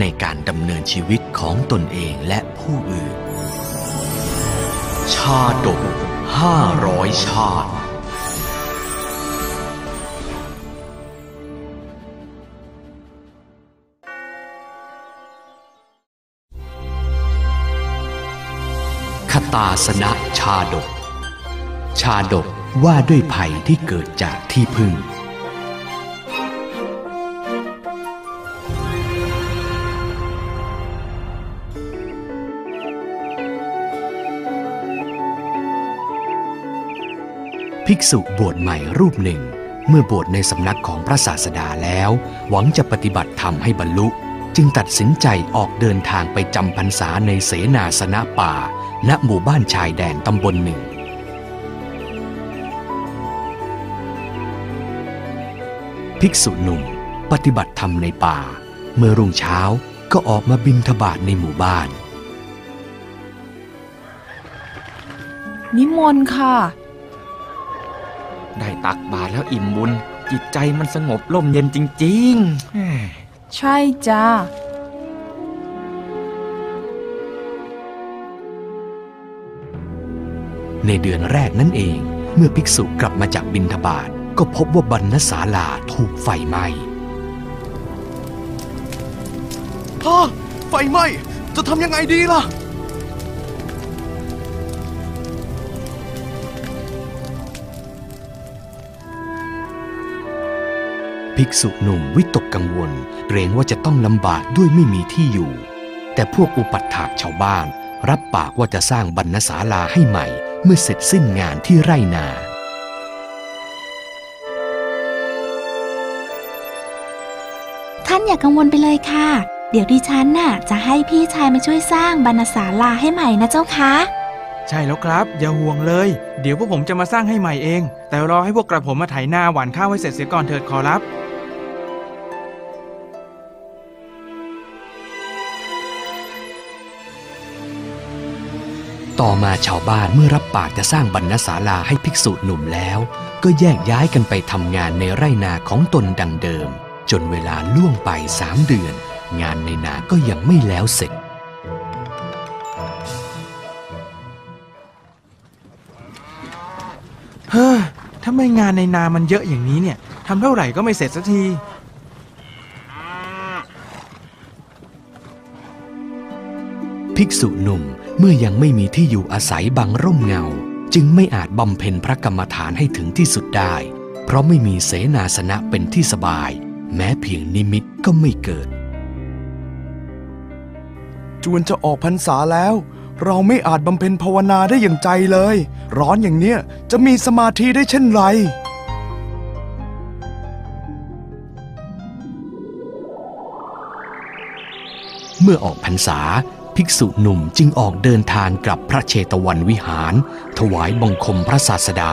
ในการดำเนินชีวิตของตนเองและผู้อื่น ชาดกห้าร้อยชาติ คตาสนะชาดก ชาดกว่าด้วยภัยที่เกิดจากที่พึ่ง ภิกษุบวชใหม่รูปหนึ่ง เมื่อบวชในสำนักของพระศาสดาแล้ว หวังจะปฏิบัติธรรมให้บรรลุ จึงตัดสินใจออกเดินทางไปจำพรรษาในเสนาสนะป่า ณหมู่บ้านชายแดนตำบลหนึ่ง ภิกษุหนุ่ม ปฏิบัติธรรมในป่า เมื่อรุ่งเช้าก็ออกมาบินทบาทในหมู่บ้าน นิมนต์ค่ะ ได้ตักบาตรแล้วอิ่มบุญ จิตใจมันสงบร่มเย็นจริงๆแหมใช่จ้าในเดือนแรกนั่นเอง เมื่อภิกษุกลับมาจากบินทบาทก็พบว่าบรรณศาลาถูกไฟไหม้ฮะไฟไหม้จะทำยังไงดีล่ะ ภิกษุหนุ่มวิตกกังวล เกรงว่าจะต้องลำบากด้วยไม่มีที่อยู่ แต่พวกอุปัฏฐากชาวบ้าน รับปากว่าจะสร้างบรรณศาลาให้ใหม่ เมื่อเสร็จสิ้นงานที่ไร่นาท่านอย่ากังวลไปเลยค่ะ เดี๋ยวดิฉันน่ะ จะให้พี่ชายมาช่วยสร้างบรรณศาลาให้ใหม่นะเจ้าคะใช่แล้วครับ อย่าห่วงเลย เดี๋ยวพวกผมจะมาสร้างให้ใหม่เอง แต่รอให้พวกกระผมมาไถนาหว่านข้าวให้เสร็จเสียก่อนเถิดขอรับ ต่อมาชาวบ้านเมื่อรับปากจะสร้างบรรณศาลาให้ภิกษุหนุ่มแล้ว ก็แยกย้ายกันไปทำงานในไร่นาของตนดังเดิม จนเวลาล่วงไปสามเดือน งานในนาก็ยังไม่แล้วเสร็จเฮ้อถ้าไม่งานในนามันเยอะอย่างนี้เนี่ยทำเท่าไหร่ก็ไม่เสร็จสักที ภิกษุหนุ่มเมื่อยังไม่มีที่อยู่อาศัยบังร่มเงา จึงไม่อาจบำเพ็ญพระกรรมฐานให้ถึงที่สุดได้ เพราะไม่มีเสนาสนะเป็นที่สบาย แม้เพียงนิมิตก็ไม่เกิด จวนจะออกพรรษาแล้ว เราไม่อาจบำเพ็ญภาวนาได้อย่างใจเลย ร้อนอย่างเนี้ยจะมีสมาธิได้เช่นไรเมื่อออกพรรษา ภิกษุหนุ่มจึงออกเดินทางกลับพระเชตวันวิหาร ถวายบังคมพระศาสดา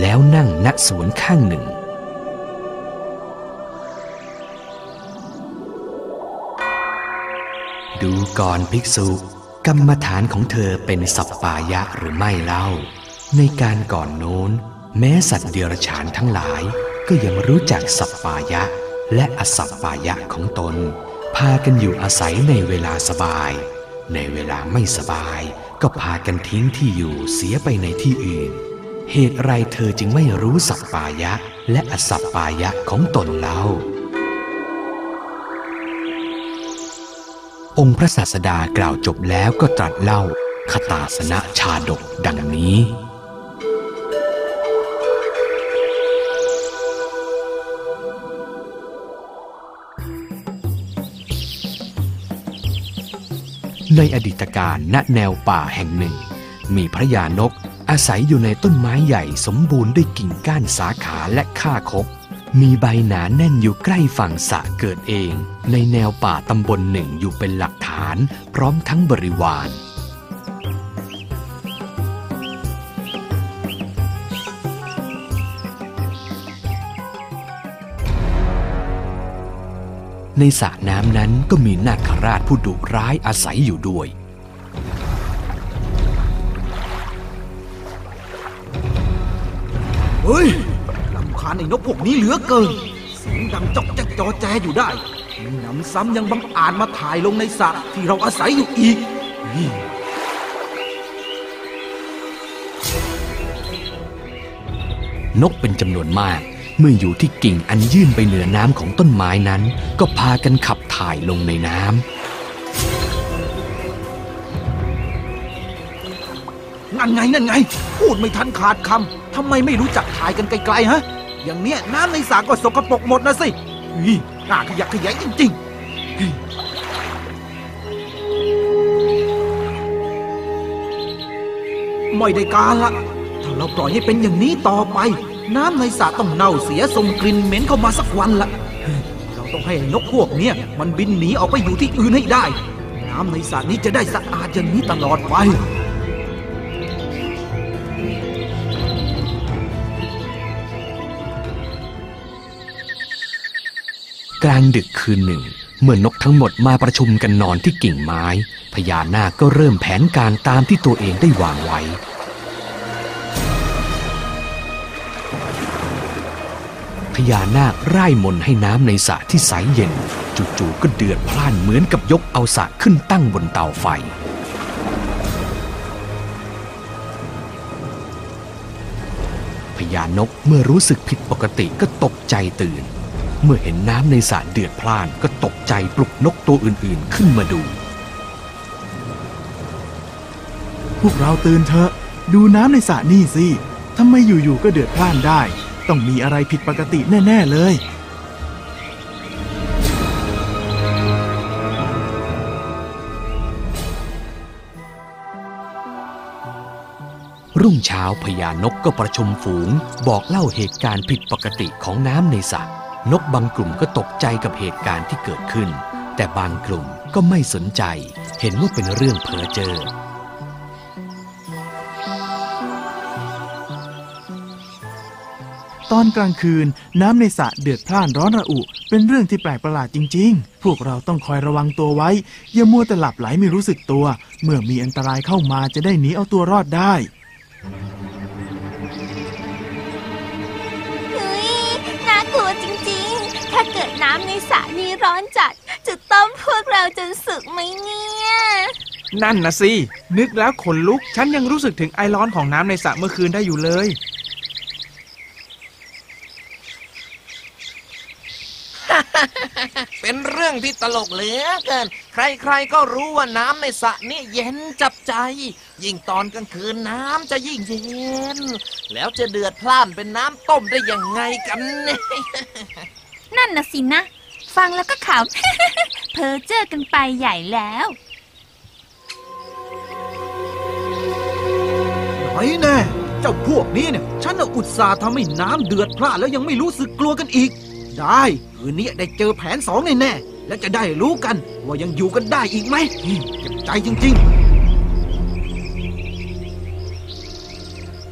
แล้วนั่งณสวนข้างหนึ่ง ดูก่อนภิกษุ กรรมฐานของเธอเป็นสัปปายะหรือไม่เล่า ในการก่อนโน้น แม้สัตว์เดรัจฉานทั้งหลาย ก็ยังรู้จักสัปปายะ และอสัปปายะของตน พากันอยู่อาศัยในเวลาสบาย ในเวลาไม่สบาย ก็พากันทิ้งที่อยู่เสียไปในที่อื่น เหตุไรเธอจึงไม่รู้สัปปายะ และอสัปปายะของตนเล่า องค์พระศาสดากล่าวจบแล้วก็ตรัสเล่าคตาสนะชาดกดังนี้ ในอดีตการณแนวป่าแห่งหนึ่ง มีพระยานกอาศัยอยู่ในต้นไม้ใหญ่สมบูรณ์ด้วยกิ่งก้านสาขาและข้าคบ มีใบหนาแน่นอยู่ใกล้ฝั่งสะเกิดเอง ในแนวป่าตำบลหนึ่งอยู่เป็นหลักฐาน พร้อมทั้งบริวาร ในสระน้ำนั้นก็มีนาคราชผู้ดุร้ายอาศัยอยู่ด้วย เฮ้ยลำคาญไอ้นกพวกนี้เหลือเกิน เสียงดังจอกแจ๊กจอแจอยู่ได้มีหนำซ้ำยังบังอาจมาถ่ายลงในสระที่เราอาศัยอยู่อีกเฮ้ยนกเป็นจำนวนมาก เมื่ออยู่ที่กิ่งอันยื่นไปเหนือน้ำของต้นไม้นั้น ก็พากันขับถ่ายลงในน้ำนั่นไงนั่นไง พูดไม่ทันขาดคำทำไมไม่รู้จักถ่ายกันไกลๆฮะ อย่างเนี้ยน้ำในสระก็สกปรกหมดนะสิเฮ้ยน่าขยะขยะจริงๆ ไม่ได้การละ ถ้าเราปล่อยให้เป็นอย่างนี้ต่อไป น้ำในสระต้องเน่าเสียส่งกลิ่นเหม็นเข้ามาสักวันละเราต้องให้นกพวกเนี้ยมันบินหนีออกไปอยู่ที่อื่นให้ได้ น้ำในสระนี้จะได้สะอาดอย่างนี้ตลอดไปกลางดึกคืนหนึ่ง เมื่อนกทั้งหมดมาประชุมกันนอนที่กิ่งไม้ พญานาคก็เริ่มแผนการตามที่ตัวเองได้วางไว้ พญานาคไร่มนให้น้ำในสระที่ใสเย็น จู่ๆก็เดือดพล่านเหมือนกับยกเอาสระขึ้นตั้งบนเตาไฟ พญานกเมื่อรู้สึกผิดปกติก็ตกใจตื่น เมื่อเห็นน้ำในสระเดือดพล่านก็ตกใจปลุกนกตัวอื่นๆขึ้นมาดู พวกเราตื่นเถอะ ดูน้ำในสระนี่สิทำไมอยู่ๆก็เดือดพล่านได้ ต้องมีอะไรผิดปกติแน่ ๆ เลย รุ่งเช้าพญานกก็ประชุมฝูง บอกเล่าเหตุการณ์ผิดปกติของน้ำในสระนกบางกลุ่มก็ตกใจกับเหตุการณ์ที่เกิดขึ้น แต่บางกลุ่มก็ไม่สนใจ เห็นว่าเป็นเรื่องเพ้อเจ้อ ตอนกลางคืนน้ำในสระเดือดพล่านร้อนระอุ เป็นเรื่องที่แปลกประหลาดจริง ๆ พวกเราต้องคอยระวังตัวไว้ อย่ามัวแต่หลับไหลไม่รู้สึกตัว เมื่อมีอันตรายเข้ามาจะได้หนีเอาตัวรอดได้เฮ้ยน่ากลัวจริงๆ ถ้าเกิดน้ำในสระนี้ร้อนจัด จะต้มพวกเราจนสึกไหมเนี่ยนั่นนะสิ นึกแล้วขนลุก ฉันยังรู้สึกถึงไอร้อนของน้ำในสระเมื่อคืนได้อยู่เลย เป็นเรื่อง ที่ตลกเหลือเกิน ใครๆก็รู้ว่าน้ำในสระนี่เย็นจับใจ ยิ่งตอนกลางคืนน้ำจะยิ่งเย็น แล้วจะเดือดพล่านเป็นน้ำต้มได้ยังไงกันเนี่ยนั่นน่ะสินะ ฟังแล้วก็ขำเพอเจอกันไปใหญ่แล้วหน่อยแน่เจ้าพวกนี้เนี่ย ฉันน่ะอุตส่าห์ทำให้น้ำเดือดพล่านแล้วยังไม่รู้สึกกลัวกันอีก ได้คืนนี้ได้เจอแผนสองแน่ๆ และจะได้รู้กัน ว่ายังอยู่กันได้อีกไหมเจ็บใจจริง ๆ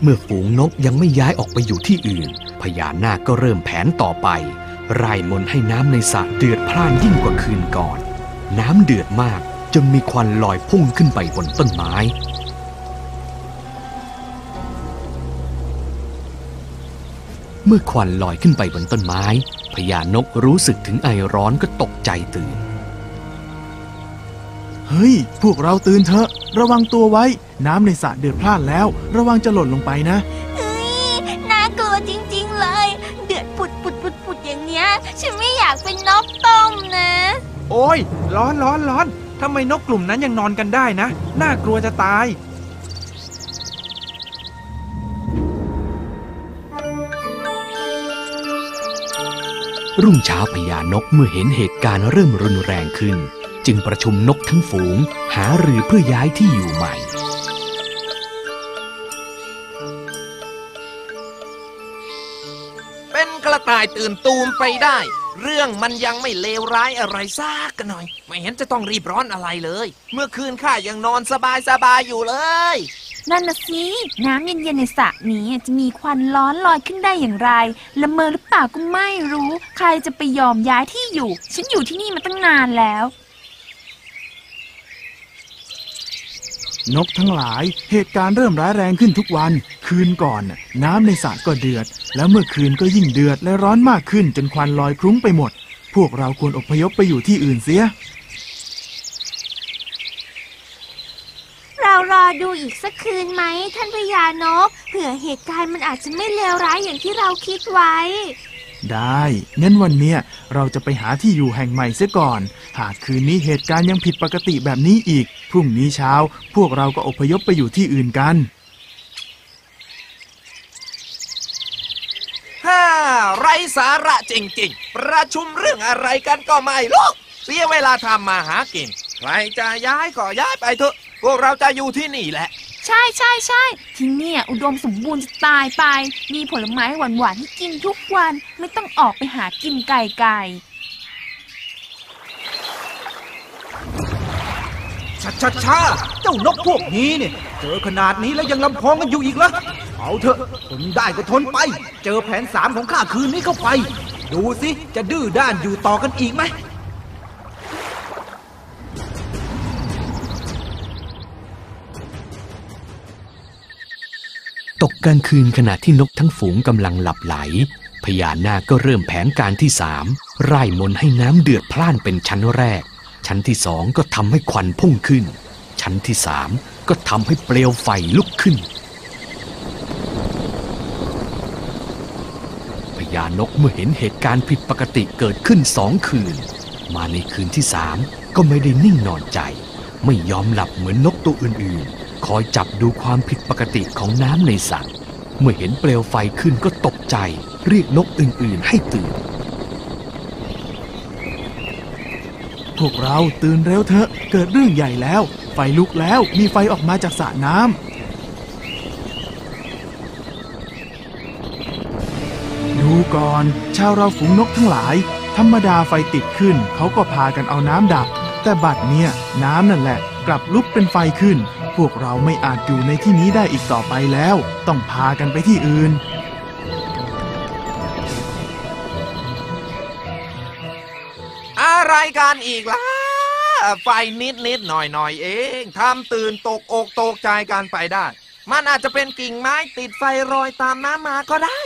เมื่อฝูงนกยังไม่ย้ายออกไปอยู่ที่อื่น พญานาคก็เริ่มแผนต่อไปไร่มนให้น้ำในสระเดือดพล่านยิ่งกว่าคืนก่อน น้ำเดือดมากจนมีควันลอยพุ่งขึ้นไปบนต้นไม้เมื่อควันลอยขึ้นไปบนต้นไม้ พญานกรู้สึกถึงไอร้อนก็ตกใจตื่น เฮ้ย พวกเราตื่นเถอะ ระวังตัวไว้ น้ำในสระเดือดพล่านแล้ว ระวังจะหล่นลงไปนะเฮ้ยน่ากลัวจริง ๆ เลย เดือดปุดปุดปุดปุดอย่างเนี้ย ฉันไม่อยากเป็นนกต้มนะ โอ้ยร้อนร้อนร้อนทำไมนกกลุ่มนั้นยังนอนกันได้นะ น่ากลัวจะตาย รุ่งเช้าพญานกเมื่อเห็นเหตุการณ์เริ่มรุนแรงขึ้น จึงประชุมนกทั้งฝูง หารือเพื่อย้ายที่อยู่ใหม่ เป็นกระต่ายตื่นตูมไปได้ เรื่องมันยังไม่เลวร้ายอะไรซากกันหน่อย ไม่เห็นจะต้องรีบร้อนอะไรเลย เมื่อคืนข้ายังนอนสบายสบายอยู่เลย นั่นนะสิ น้ำเย็นๆในสระนี้จะมีควันร้อนลอยขึ้นได้อย่างไร ละเมอหรือเปล่าก็ไม่รู้ ใครจะไปยอมย้ายที่อยู่ ฉันอยู่ที่นี่มาตั้งนานแล้ว นกทั้งหลาย เหตุการณ์เริ่มร้ายแรงขึ้นทุกวัน คืนก่อน น้ำในสระก็เดือด แล้วเมื่อคืนก็ยิ่งเดือดและร้อนมากขึ้นจนควันลอยคลุ้งไปหมด พวกเราควรอพยพไปอยู่ที่อื่นเสีย เรารอ ดูอีกสักคืนไหมท่านพญานก เผื่อเหตุการณ์มันอาจจะไม่เลวร้ายอย่างที่เราคิดไว้ ได้งั้นวันเนี้ยเราจะไปหาที่อยู่แห่งใหม่เสียก่อน หากคืนนี้เหตุการณ์ยังผิดปกติแบบนี้อีก พรุ่งนี้เช้า พวกเราก็อพยพไปอยู่ที่อื่นกันฮ่าไรสาระจริงๆ ประชุมเรื่องอะไรกันก็ไม่รู้เสียเวลาทำมาหากิน ใครจะย้ายก็ย้ายไปเถอะพ วกเราจะอยู่ที่นี่แหละ ใช่ใช่ใช่ที่เนี่ยอุดมสมบูรณ์จะตายไป มีผลไม้หวานๆให้กินทุกวันไม่ต้องออกไปหากินไก่ไก่ชัดชัดชาเจ้านกพวกนี้เนี่ย เจอขนาดนี้แล้วยังลำพองกันอยู่อีกเหรอเอาเถอะทนได้ก็ทนไป เจอแผนสามของข้าคืนนี้เข้าไป ดูสิ จะดื้อด้านอยู่ต่อกันอีกไหม กลางคืนขณะที่นกทั้งฝูงกำลังหลับไหล พญานาคก็เริ่มแผนการที่สามไร่มนให้น้ำเดือดพล่านเป็นชั้นแรก ชั้นที่สองก็ทำให้ควันพุ่งขึ้น ชั้นที่สามก็ทำให้เปลวไฟลุกขึ้นพญานกเมื่อเห็นเหตุการณ์ผิดปกติเกิดขึ้นสองคืน มาในคืนที่สามก็ไม่ได้นิ่งนอนใจ ไม่ยอมหลับเหมือนนกตัวอื่นๆ คอยจับดูความผิดปกติของน้ำในสระเมื่อเห็นเปลวไฟขึ้นก็ตกใจ เรียกนกอื่นๆ ให้ตื่น พวกเราตื่นเร็วเถอะ เกิดเรื่องใหญ่แล้ว ไฟลุกแล้วมีไฟออกมาจากสระน้ำดูก่อน ชาวเราฝูงนกทั้งหลาย ธรรมดาไฟติดขึ้น เขาก็พากันเอาน้ำดับ แต่บัดเนี่ยน้ำนั่นแหละ กลับลุกเป็นไฟขึ้น พวกเราไม่อาจอยู่ในที่นี้ได้อีกต่อไปแล้ว ต้องพากันไปที่อื่น อะไรกันอีกล่ะ ไฟนิดนิดๆหน่อยหน่อยๆเองทำตื่นตกอกตกใจกันไปได้ มันอาจจะเป็นกิ่งไม้ติดไฟรอยตามน้ำมาก็ได้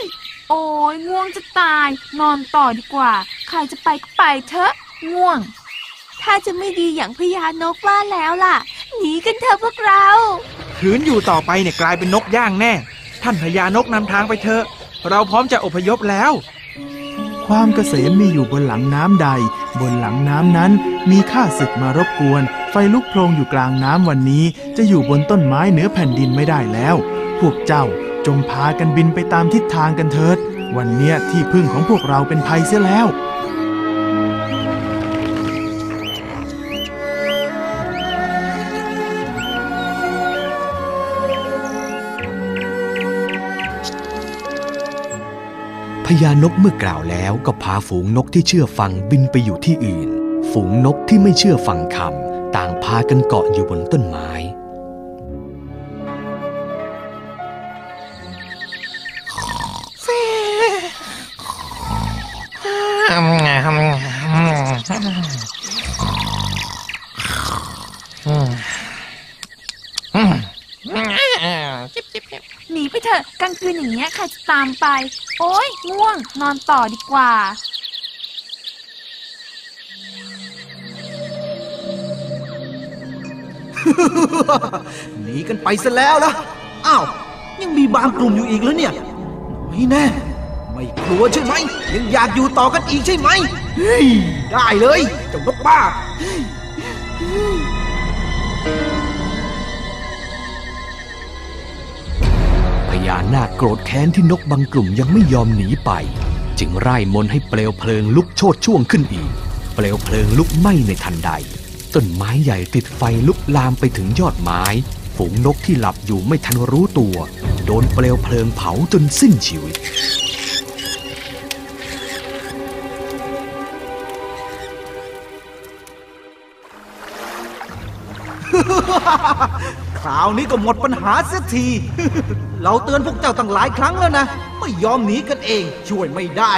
โอ้ยง่วงจะตาย นอนต่อดีกว่า ใครจะไปก็ไปเถอะ ง่วง ถ้าจะไม่ดีอย่างพญานกว่าแล้วล่ะ หนีกันเถอะพวกเรา ขืนอยู่ต่อไปเนี่ยกลายเป็นนกย่างแน่ ท่านพญานกนำทางไปเถอะ เราพร้อมจะอพยพแล้ว ความเกษมมีอยู่บนหลังน้ำใด บนหลังน้ำนั้นมีข้าศึกมารบกวน ไฟลุกโพลงอยู่กลางน้ำวันนี้ จะอยู่บนต้นไม้เหนือแผ่นดินไม่ได้แล้ว พวกเจ้าจงพากันบินไปตามทิศทางกันเถิด วันเนี้ยที่พึ่งของพวกเราเป็นภัยเสียแล้ว ญานกเมื่อกล่าวแล้วก็พาฝูงนกที่เชื่อฟังบินไปอยู่ที่อื่น ฝูงนกที่ไม่เชื่อฟังคำต่างพากันเกาะอยู่บนต้นไม้ ถอะกลางคืนอย่างเงี้ยใครจะตามไป โอ้ยง่วง นอนต่อดีกว่า หนีกันไปซะแล้วล่ะอ้าว ยังมีบางกลุ่มอยู่อีกแล้วเนี่ยไม่แน่ ไม่กลัวใช่ไหม ยังอยากอยู่ต่อกันอีกใช่ไหมเฮ้ยได้เลยเจ้านกบ้าพ ญานาคโกรธแค้นที่นกบางกลุ่มยังไม่ยอมหนีไป จึงไร่มนให้เปลวเพลิงลุกโชดช่วงขึ้นอีก เปลวเพลิงลุกไหม้ในทันใด ต้นไม้ใหญ่ติดไฟลุกลามไปถึงยอดไม้ ฝูงนกที่หลับอยู่ไม่ทันรู้ตัว โดนเปลวเพลิงเผาจนสิ้นชีวิต คราวนี้ก็หมดปัญหาเสียที เราเตือนพวกเจ้าตั้งหลายครั้งแล้วนะ ไม่ยอมหนีกันเอง ช่วยไม่ได้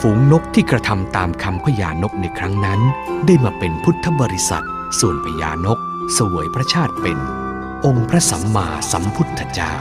ฝูงนกที่กระทำตามคำพญานกในครั้งนั้น ได้มาเป็นพุทธบริษัท ส่วนพญานก เสวยพระชาติเป็น องค์พระสัมมาสัมพุทธเจ้า